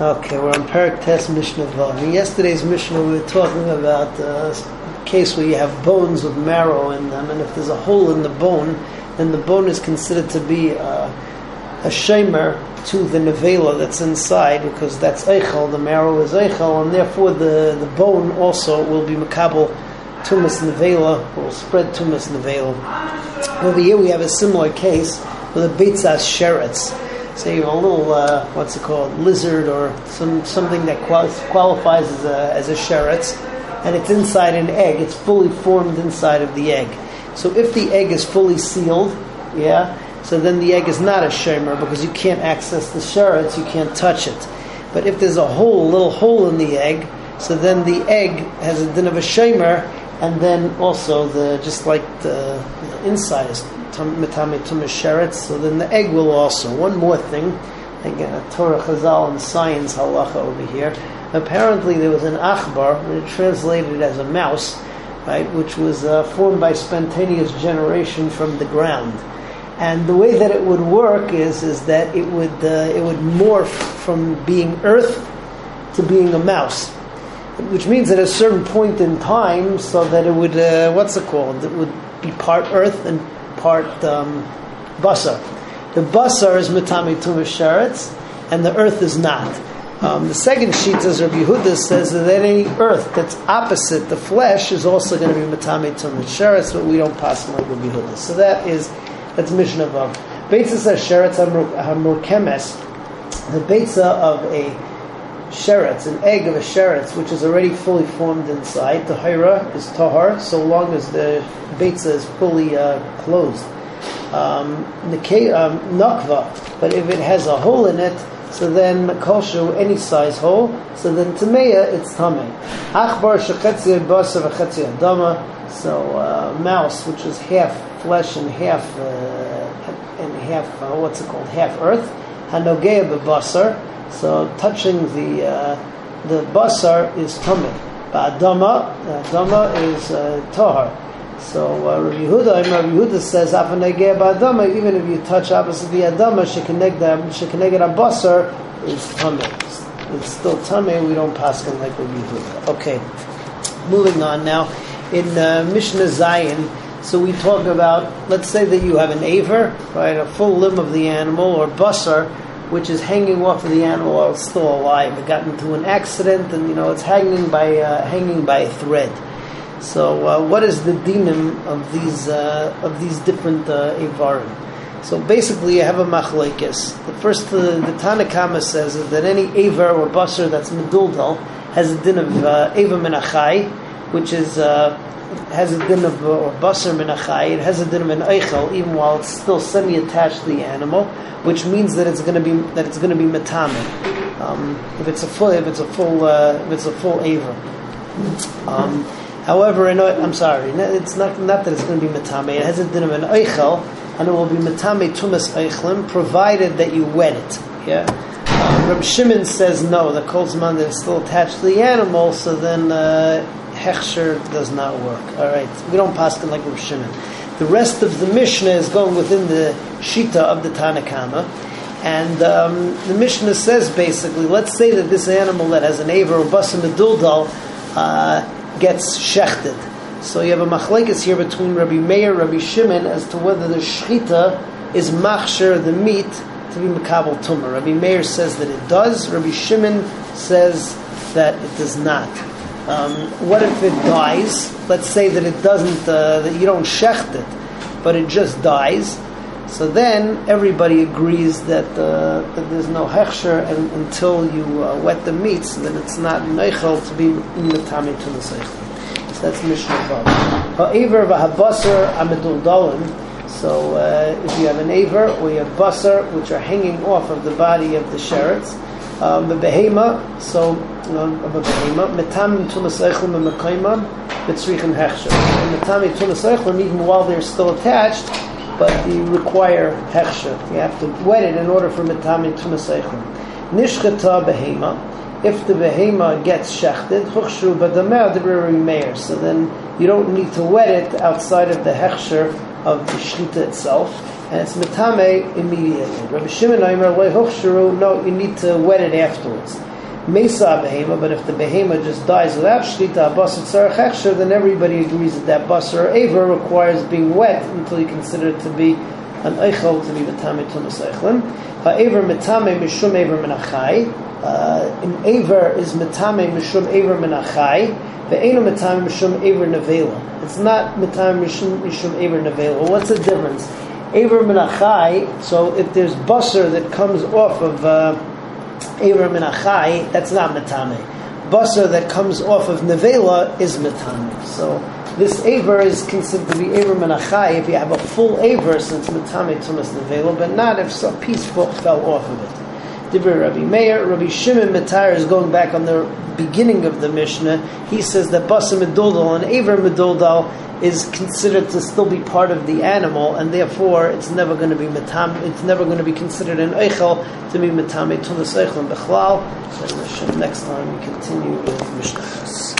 Okay, we're on Parak Test Mishnah Vav. In yesterday's Mishnah, we were talking about a case where you have bones with marrow in them, and if there's a hole in the bone, then the bone is considered to be uh, a shamer to the nevela that's inside, because that's eichel, the marrow is eichel, and therefore the, the bone also will be makabel tumas nevela, will spread tumas nevela. Over here we have a similar case with the beitzas sheretz say a little uh, what's it called lizard or some something that qual- qualifies as a as a sheretz, and it's inside an egg. It's fully formed inside of the egg. So if the egg is fully sealed, yeah, so then the egg is not a shemer because you can't access the sheretz, you can't touch it. But if there's a hole, little hole in the egg, so then the egg has a din of a shemer, and then also the just like the, the inside is. So then the egg will also. One more thing, again, a Torah Chazal and science halacha over here. Apparently, there was an achbar, it translated as a mouse, right, which was uh, formed by spontaneous generation from the ground. And the way that it would work is is that it would uh, it would morph from being earth to being a mouse, which means at a certain point in time, so that it would uh, what's it called? It would be part earth and part um, basar. The basar is mitami tumas sheretz, and the earth is not. Um, the second sheet, as Rabbi Yehuda says, that any earth that's opposite the flesh is also going to be mitami tumas sheretz, but we don't pass like Rabbi Yehuda. So that is that's Mishnah Vav. Beitzas sheretz hamurkemes. The beitza of a sheretz, an egg of a sheretz, which is already fully formed inside. The hira is tahar, so long as the beitza is fully uh, closed. Um, um, nakva, but if it has a hole in it, so then kosher any size hole, so then tameya it's tame. Achbar shechetzi basar v'chetzi adama. So uh, mouse, which is half flesh and half uh, and half uh, what's it called, half earth. Hanogea b'basar. So touching the uh, the basar is tummy. Adama, adama is uh, tahar. So uh, Rabbi Yehuda, Rabbi Yehuda says, "Afanegeh ba'adama." Even if you touch opposite the adama, shekeneged shekeneged abasar is tummy. It's still tummy. We don't pass like Rabbi Yehuda. Okay, moving on now. In uh, Mishnah Zayin, so we talk about. Let's say that you have an aver, right, a full limb of the animal, or basar which is hanging off of the animal while it's still alive. It got into an accident, and you know it's hanging by uh, hanging by a thread. So, uh, what is the dinim of these uh, of these different uh, avarim? So basically, you have a machlekes. The first, uh, the Tanakama says that any avar or basar that's meduldal has a din of uh, ava minachai, which is uh, has a din of or basar minachai. It has a din of an eichel, even while it's still semi-attached to the animal, which means that it's going to be that it's going to be metame. Um, if it's a full, if it's a full, uh, if it's a full aver. Um, however, in, I'm sorry, it's not not that it's going to be metame. It has a din of an eichel, and it will be metame tumas eichlim, provided that you wet it. Yeah. Um, Reb Shimon says no. The kolzman that is still attached to the animal, so then. Uh, hechsher does not work. All right, we don't pass like Rav Shimon. The rest of the Mishnah is going within the shita of the Tanakama, and um, the Mishnah says basically, let's say that this animal that has an aver or basim meduldal uh, gets shechted. So you have a machlekes here between Rabbi Meir, Rabbi Shimon, as to whether the shchita is machsher the meat to be makabel tumah. Rabbi Meir says that it does. Rabbi Shimon says that it does not. Um, what if it dies? Let's say that it doesn't, uh, that you don't shecht it, but it just dies. So then everybody agrees that, uh, that there's no hechsher and, until you uh, wet the meats, then it's not neichel to be in the tummy to the seichel. So that's Mishnah Vav. Ha'aver v'habasar amidul dalim. So uh, if you have an aver or you have basar, which are hanging off of the body of the sheretz, um, the behema, so um, of a behema, metam tumas eichlim and mekaimam, mitzrichim hechsher. Metami tumas eichlim, even while they're still attached, but you require hechsher. You have to wet it in order for metami tumas eichlim. Nishchata behema, if the behema gets shechted, huchshu b'dameh the meir. So then you don't need to wet it outside of the hechsher of the shchita itself. And it's metame immediately. Rabbi Shimon Aimer no, you need to wet it afterwards. Mesa behema, but if the behema just dies without shchita basar tzarech hechsher, then everybody agrees that that basar aver requires being wet until you consider it to be an eichel to be metame tumas eichlin. Ha'aver metame mishum aver menachai. Uh, in aver is metame mishum aver menachai. Ve'enu metame mishum aver nevela. It's not metame mishum mishum aver nevela. What's the difference? Aver menachai. So if there's basar that comes off of uh, aver menachai, that's not metame. Basar that comes off of nevela is metame. So this aver is considered to be aver menachai if you have a full aver since metame tumas nevela, but not if a piece fell off of it. Rabbi Meir, Rabbi Shimon Matar is going back on the beginning of the Mishnah. He says that Basa Meduldal and Aver Meduldal is considered to still be part of the animal, and therefore it's never going to be metam. It's never going to be considered an eichel to be metame tumas eichel and bechlal. So next time we continue with Mishnah.